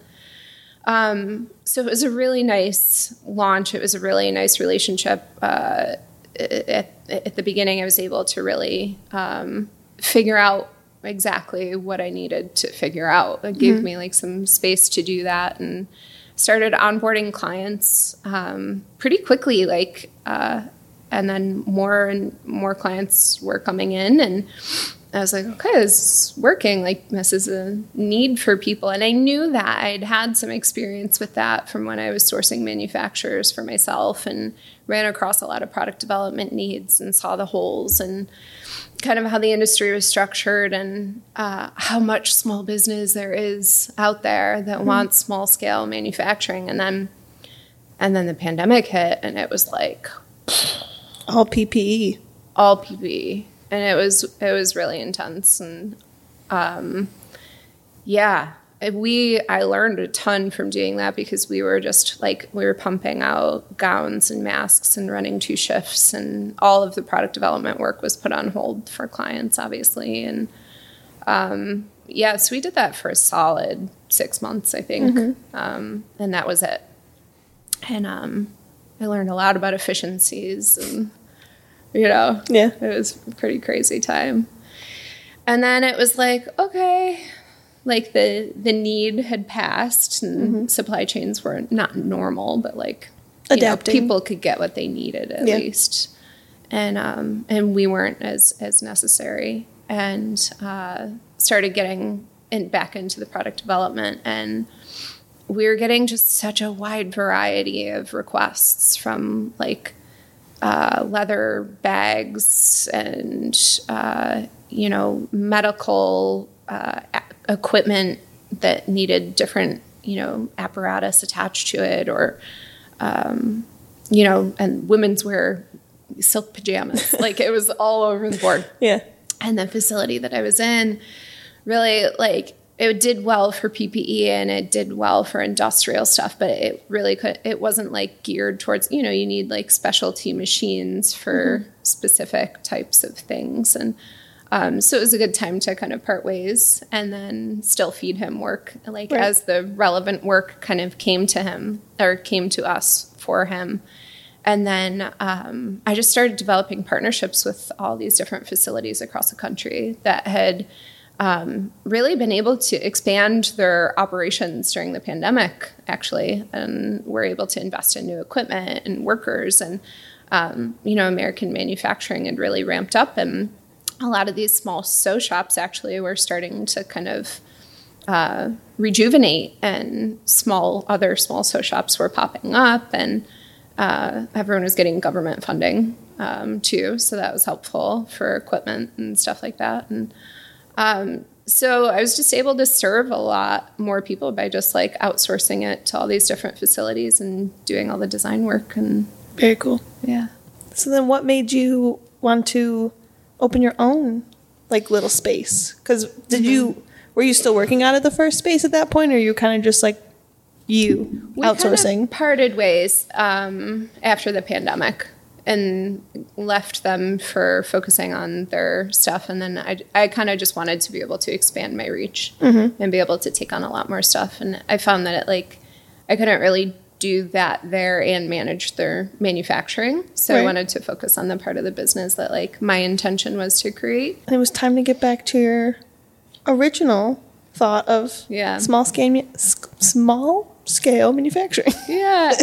Um, so it was a really nice launch. It was a really nice relationship. Uh, at, at the beginning, I was able to really um, figure out exactly what I needed to figure out. It gave me like some space to do that and started onboarding clients um, pretty quickly. Like, uh, and then more and more clients were coming in and I was like, okay, this is working. Like, this is a need for people. And I knew that I'd had some experience with that from when I was sourcing manufacturers for myself and ran across a lot of product development needs and saw the holes and kind of how the industry was structured and uh, how much small business there is out there that mm-hmm. wants small scale manufacturing. And then, and then the pandemic hit and it was like all PPE, all PPE and it was it was really intense. And um, yeah we i learned a ton from doing that because we were just like we were pumping out gowns and masks and running two shifts. And all of the product development work was put on hold for clients obviously. And um, yeah so we did that for a solid six months i think. Mm-hmm. um, and that was it. And um, i learned a lot about efficiencies and you know? Yeah. It was a pretty crazy time. And then it was like, okay, like the the need had passed and mm-hmm. supply chains were not normal, but like Adapting. Know, people could get what they needed at yeah. least. And um and we weren't as as necessary. And uh started getting in, back into the product development and we were getting just such a wide variety of requests from like uh, leather bags and uh, you know medical uh, equipment that needed different you know apparatus attached to it or um, you know and women's wear silk pajamas. *laughs* Like it was all over the board. Yeah. And the facility that i was in really like it did well for PPE and it did well for industrial stuff, but it really could it wasn't like geared towards, you know, you need like specialty machines for mm-hmm. specific types of things. And um, so it was a good time to kind of part ways and then still feed him work. Like right. as the relevant work kind of came to him or came to us for him. And then um, I just started developing partnerships with all these different facilities across the country that had um, really been able to expand their operations during the pandemic, actually, and were able to invest in new equipment and workers. And, um, you know, American manufacturing had really ramped up. And a lot of these small sew shops actually were starting to kind of uh, rejuvenate, and small other small sew shops were popping up, and uh, everyone was getting government funding um, too. So that was helpful for equipment and stuff like that. And um, so I was just able to serve a lot more people by just like outsourcing it to all these different facilities and doing all the design work and very cool. Yeah. So then what made you want to open your own like little space? Cuz did mm-hmm. you were you still working out of the first space at that point or you kind of just like you we outsourcing? Kind of parted ways um, after the pandemic and left them for focusing on their stuff. And then I, I kind of just wanted to be able to expand my reach mm-hmm. and be able to take on a lot more stuff. And I found that it like, I couldn't really do that there and manage their manufacturing. So right. I wanted to focus on the part of the business that like my intention was to create. And it was time to get back to your original thought of yeah. small scale small scale manufacturing. *laughs* yeah.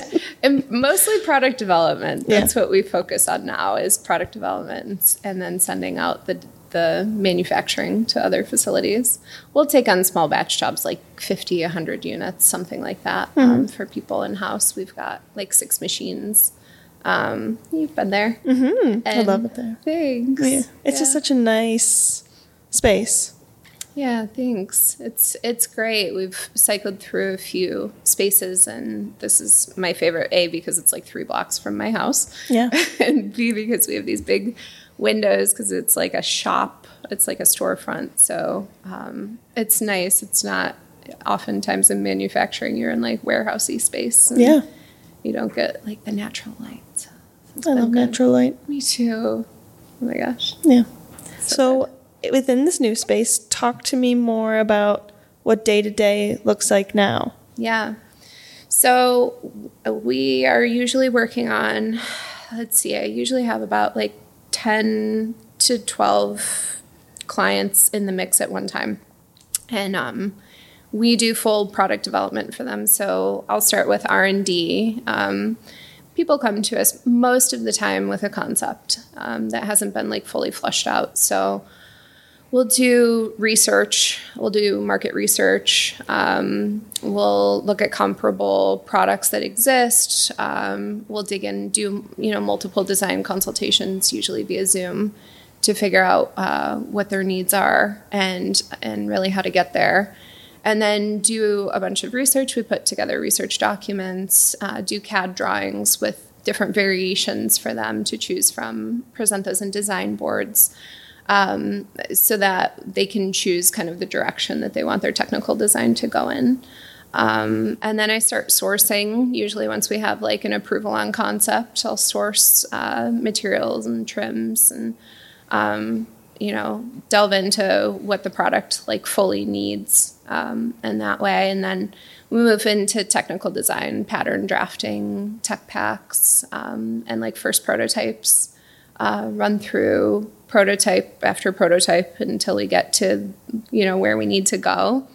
And mostly product development. That's yeah. what we focus on now is product development and then sending out the the manufacturing to other facilities. We'll take on small batch jobs like 50, 100 units, something like that mm-hmm. um, for people in house. We've got like six machines. Um, you've been there. Mm-hmm. I love it there. Thanks. Yeah. It's yeah. just such a nice space. Yeah, thanks. It's it's great. We've cycled through a few spaces, and this is my favorite. A because it's like three blocks from my house. Yeah, *laughs* and B because we have these big windows because it's like a shop. It's like a storefront, so um, it's nice. It's not oftentimes in manufacturing. You're in like warehousey space. yeah, you don't get like the natural light. So I love good. natural light. Me too. Oh my gosh. Yeah. So, so within this new space, talk to me more about what day to day looks like now. Yeah. So we are usually working on, let's see, I usually have about like 10 to 12 clients in the mix at one time. And um, we do full product development for them. So I'll start with R&D. Um, people come to us most of the time with a concept um, that hasn't been like fully flushed out. So we'll do research. We'll do market research. Um, we'll look at comparable products that exist. Um, we'll dig in, do you know multiple design consultations, usually via Zoom, to figure out uh, what their needs are and and really how to get there. And then do a bunch of research. We put together research documents, uh, do CAD drawings with different variations for them to choose from, present those in design boards um, so that they can choose kind of the direction that they want their technical design to go in. Um, and then I start sourcing. Usually, once we have like an approval on concept, I'll source uh, materials and trims and um, you know delve into what the product like fully needs um, in that way. And then we move into technical design, pattern drafting, tech packs, um, and like first prototypes. Uh, run through prototype after prototype until we get to you know where we need to go.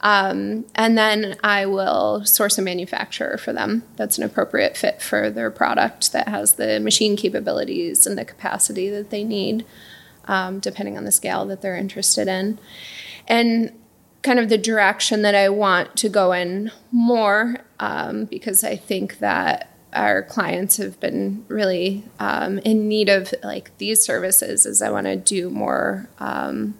Um, and then i will source a manufacturer for them that's an appropriate fit for their product that has the machine capabilities and the capacity that they need um, depending on the scale that they're interested in. And kind of the direction that i want to go in more um, because i think that our clients have been really um, in need of like these services is i want to do more um,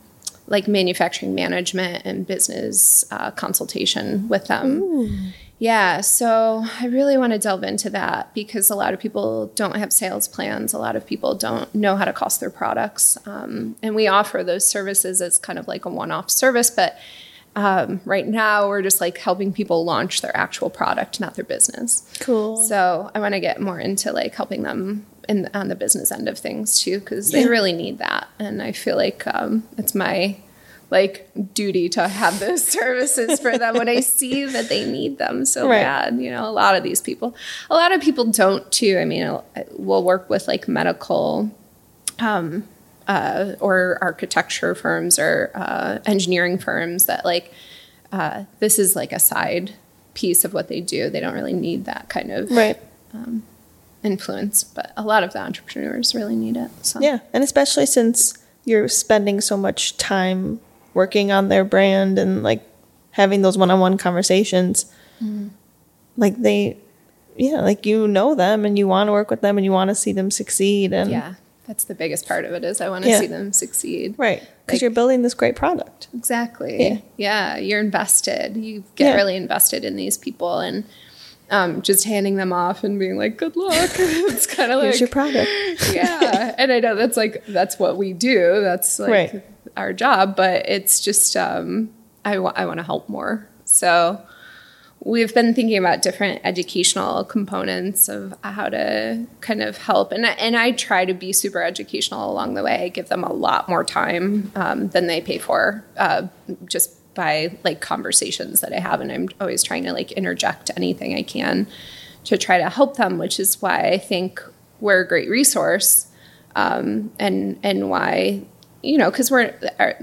like manufacturing management and business uh, consultation with them Ooh. yeah so i really want to delve into that because a lot of people don't have sales plans a lot of people don't know how to cost their products um, and we offer those services as kind of like a one-off service but um, right now we're just like helping people launch their actual product not their business. Cool. So i want to get more into like helping them in on the business end of things too because they really need that. And i feel like um, it's my like duty to have *laughs* those services for them when i see that they need them so right. bad you know a lot of these people a lot of people don't too. I mean we'll work with like medical um, uh, or architecture firms or uh, engineering firms that like uh, this is like a side piece of what they do. They don't really need that kind of right. um, influence, but a lot of the entrepreneurs really need it. So. Yeah, and especially since you're spending so much time working on their brand and like having those one-on-one conversations, mm. like they, yeah, like you know them and you want to work with them and you want to see them succeed and yeah that's the biggest part of it is I want to yeah. see them succeed. Right. Because like, you're building this great product. Exactly. Yeah. yeah you're invested. You get yeah. really invested in these people and um, just handing them off and being like, good luck. *laughs* it's kind of like. Here's your product. *laughs* yeah. And I know that's like, that's what we do. That's like right. our job, but it's just, um, I, w- I want to help more. So we've been thinking about different educational components of how to kind of help. And, and i try to be super educational along the way. I give them a lot more time um, than they pay for uh, just by like conversations that i have. And i'm always trying to like interject anything i can to try to help them which is why i think we're a great resource um, and and why you know because we're our,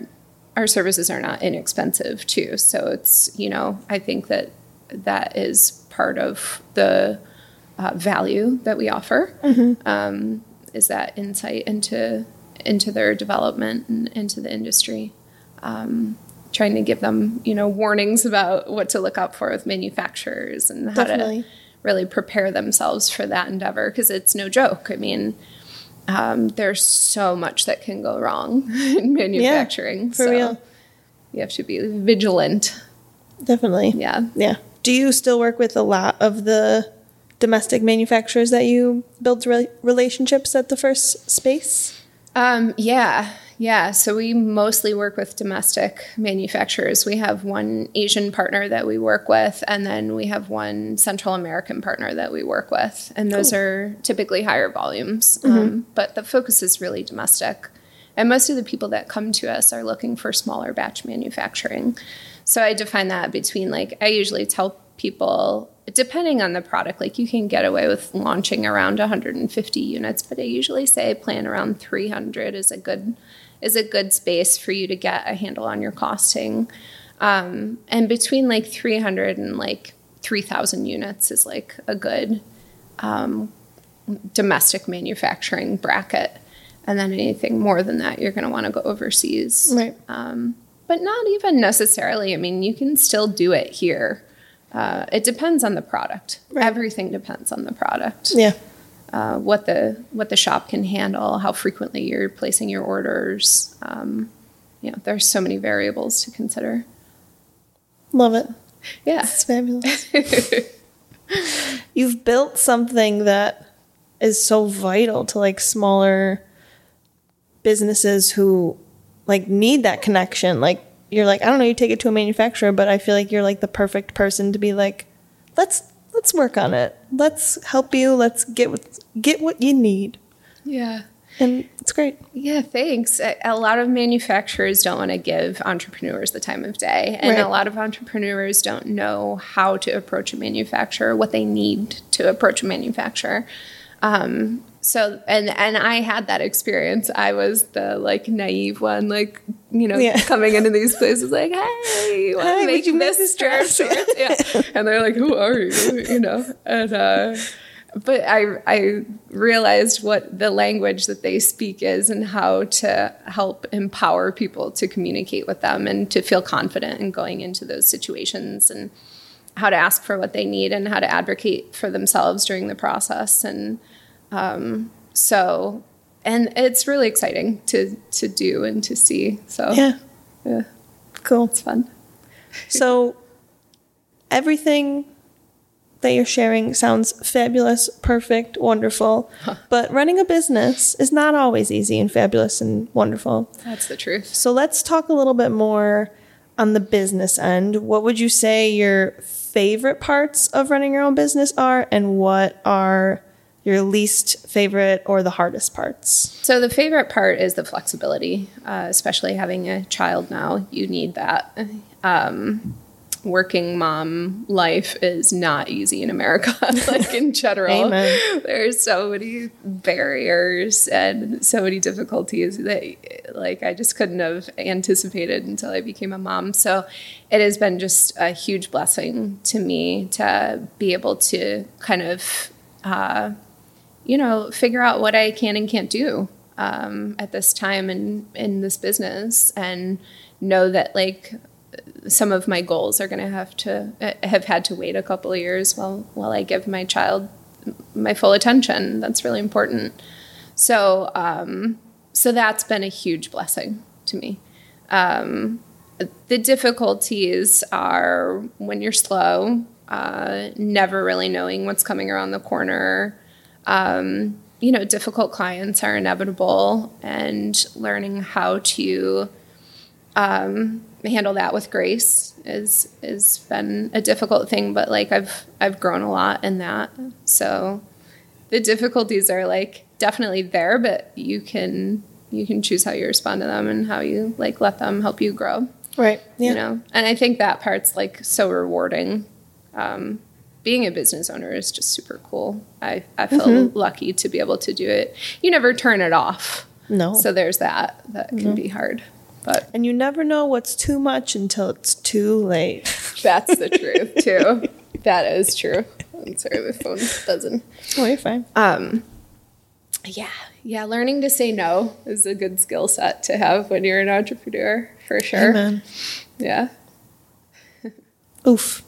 our services are not inexpensive too. So it's you know i think that that is part of the uh, value that we offer. Mm-hmm. Um, is that insight into into their development and into the industry. Um, trying to give them, you know, warnings about what to look out for with manufacturers and how Definitely. to really prepare themselves for that endeavor because it's no joke. I mean, um, there's so much that can go wrong *laughs* in manufacturing. Yeah, for so real. You have to be vigilant. Definitely. Yeah. Yeah do you still work with a lot of the domestic manufacturers that you build re- relationships at the first space? Um, yeah, yeah. So we mostly work with domestic manufacturers. We have one Asian partner that we work with, and then we have one Central American partner that we work with, and those cool. are typically higher volumes. Mm-hmm. Um, but the focus is really domestic. And most of the people that come to us are looking for smaller batch manufacturing. So I define that between like, I usually tell people, depending on the product, like you can get away with launching around 150 units, but I usually say plan around 300 is a good is a good space for you to get a handle on your costing. Um, and between like 300 and like 3,000 units is like a good um, domestic manufacturing bracket. and then anything more than that, you're going to want to go overseas. Right. Um, but not even necessarily. I mean, you can still do it here. Uh, it depends on the product. Right. Everything depends on the product. Yeah. Uh, what the what the shop can handle, how frequently you're placing your orders. Um, you know, there's so many variables to consider. Love it. Yeah. It's fabulous. *laughs* *laughs* You've built something that is so vital to like smaller businesses who like need that connection. Like you're like, I don't know, you take it to a manufacturer, but I feel like you're like the perfect person to be like, let's let's work on it. Let's help you. Let's get what get what you need. Yeah. And it's great. Yeah, thanks. A, a lot of manufacturers don't want to give entrepreneurs the time of day, and Right. a lot of entrepreneurs don't know how to approach a manufacturer, what they need to approach a manufacturer. Um, so, and and I had that experience. I was the like naive one, like you know, Yeah. coming into these places like, "Hey, *laughs* you want Hey, make you this this dress?" *laughs* dress? *laughs* yeah, and they're like, "Who are you?" You know, and. uh but I I realized what the language that they speak is and how to help empower people to communicate with them and to feel confident in going into those situations and how to ask for what they need and how to advocate for themselves during the process and um, so and it's really exciting to to do and to see so Yeah. yeah Cool. it's fun *laughs* So everything that you're sharing sounds fabulous, perfect, wonderful. But running a business is not always easy and fabulous and wonderful. that's the truth So let's talk a little bit more on the business end. What would you say your favorite parts of running your own business are and what are your least favorite or the hardest parts? So the favorite part is the flexibility, uh, especially having a child now. You need that. Um, working mom life is not easy in America, *laughs* like in general. Amen. There's so many barriers and so many difficulties that, like, I just couldn't have anticipated until I became a mom. So it has been just a huge blessing to me to be able to kind of you know, figure out what I can and can't do um, at this time in in this business, and know that like some of my goals are going to have to uh, have had to wait a couple of years while while I give my child my full attention. That's really important. So um, so that's been a huge blessing to me. Um, the difficulties are when you're slow, uh, never really knowing what's coming around the corner um, you know, difficult clients are inevitable, and learning how to um, handle that with grace is is been a difficult thing. But like I've I've grown a lot in that. So the difficulties are like definitely there, but you can you can choose how you respond to them and how you like let them help you grow Right. Yeah. you know and i think that part's like so rewarding um, being a business owner is just super cool. I, I feel lucky to be able to do it. You never turn it off. No. so there's that. That can be hard but and you never know what's too much until it's too late. *laughs* that's the truth too. That is true. I'm sorry my phone doesn't Oh, you're fine. um, yeah. Yeah learning to say no is a good skill set to have when you're an entrepreneur for sure. Amen. yeah. Oof.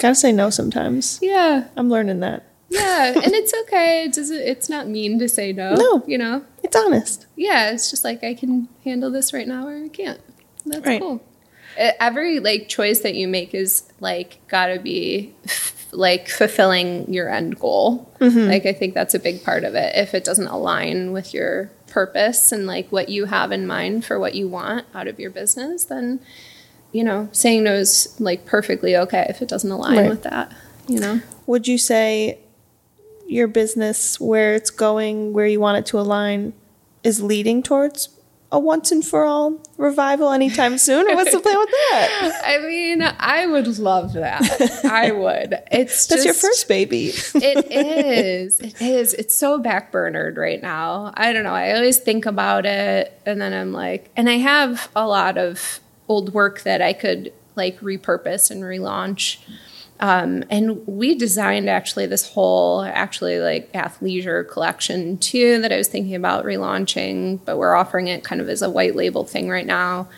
Gotta say no sometimes. yeah I'm learning that. Yeah, *laughs* and it's okay. It doesn't. It's not mean to say no. No. you know. It's honest. Yeah, it's just like I can handle this right now, or I can't. That's Right. cool. Every like choice that you make is like gotta be like fulfilling your end goal. Mm-hmm. Like I think that's a big part of it. If it doesn't align with your purpose and like what you have in mind for what you want out of your business, then you know saying no is like perfectly okay if it doesn't align Right. with that. You know. Would you say your business, where it's going, where you want it to align, is leading towards a once and for all revival anytime soon? Or what's the plan with that? *laughs* I mean, I would love that. *laughs* I would. It's That's just, your first baby. *laughs* It is. It is. It's so backburnered right now. I don't know. I always think about it, and then I'm like, and I have a lot of old work that I could like repurpose and relaunch. Um, and we designed actually this whole actually like athleisure collection too that I was thinking about relaunching, but we're offering it kind of as a white label thing right now.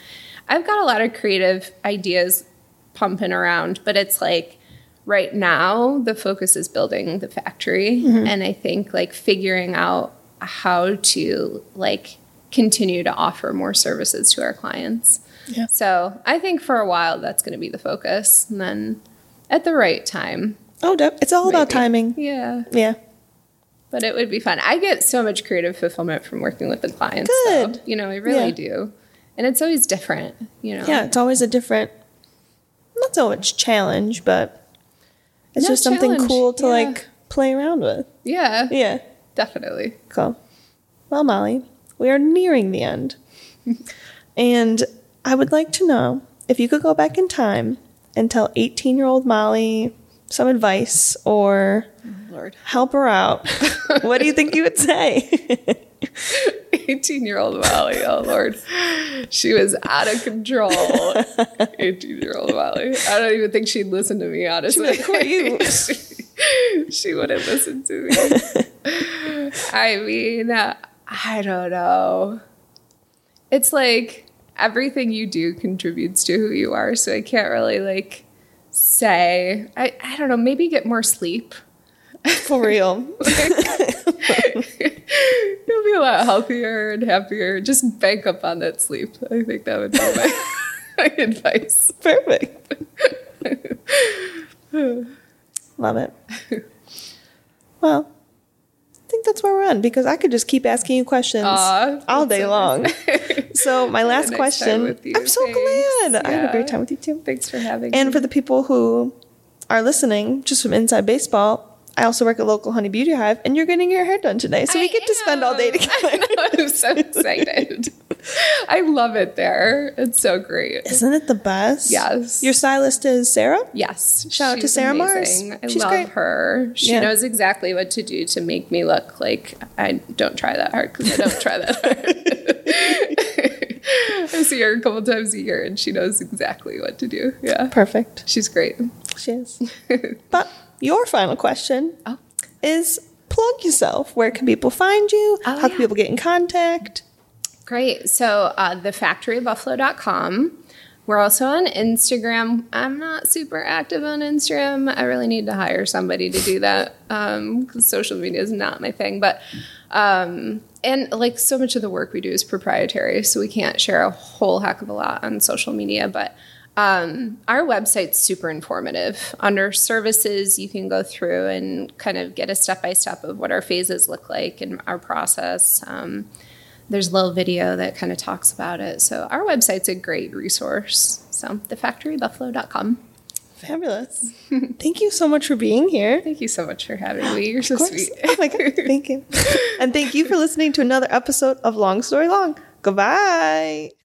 I've got a lot of creative ideas pumping around, but it's like right now the focus is building the factory and I think like figuring out how to like continue to offer more services to our clients. Yeah. So I think for a while that's going to be the focus, and then at the right time, Oh, it's all about timing. Yeah, Yeah. but it would be fun. I get so much creative fulfillment from working with the clients. Good. though. You know, I really Yeah. do, and it's always different. You know. Yeah, it's always a different, not so much challenge, but it's No, just something challenge, cool to yeah. like play around with. Yeah. Yeah. Definitely. Cool. Well, Molly, we are nearing the end. *laughs* and I would like to know if you could go back in time and tell 18 year old Molly some advice or Lord. help her out, *laughs* what do you think you would say? 18 year old Molly. Oh, Lord. She was out of control. 18 year old Molly. I don't even think she'd listen to me, honestly. like, "Who you?" *laughs* she, she wouldn't listen to me. *laughs* I mean, I don't know. It's like everything you do contributes to who you are. So I can't really like say, I, I don't know, maybe get more sleep. For real. *laughs* You'll be a lot healthier and happier. Just bank up on that sleep. I think that would be my, *laughs* my advice. Perfect. *laughs* Love it. Well, think that's where we're on because I could just keep asking you questions all day so long. nice. *laughs* So my last question. I'm so Thanks. glad. I had a great time with you too. Thanks for having And me. And for the people who are listening, just from Inside Baseball, I also work at local Honey Beauty Hive, and you're getting your hair done today, so we I get to spend all day *laughs* together. I I'm so excited. *laughs* I love it there. It's so great. Isn't it the best? Yes. Your stylist is Sarah. Yes. Shout out to Sarah Mars. amazing. I She's love great. her. She Yeah. knows exactly what to do to make me look like I don't try that hard because I don't try that hard. *laughs* I see her a couple times a year and she knows exactly what to do. Yeah. Perfect. She's great. She is. but your final question Oh. is plug yourself. Where can people find you? Oh, How can people get in contact? Great. So, uh, thefactorybuffalo.com. We're also on Instagram. I'm not super active on Instagram. I really need to hire somebody to do that because social media is not my thing. But, um, and like so much of the work we do is proprietary, so we can't share a whole heck of a lot on social media. But um, our website's super informative. Under services, you can go through and kind of get a step by step of what our phases look like and our process. Um, there's a little video that kind of talks about it. So our website's a great resource. So thefactorybuffalo.com. Fabulous. *laughs* Thank you so much for being here. Thank you so much for having me. You're so sweet. Oh my God. *laughs* Thank you. And thank you for listening to another episode of Long Story Long. Goodbye.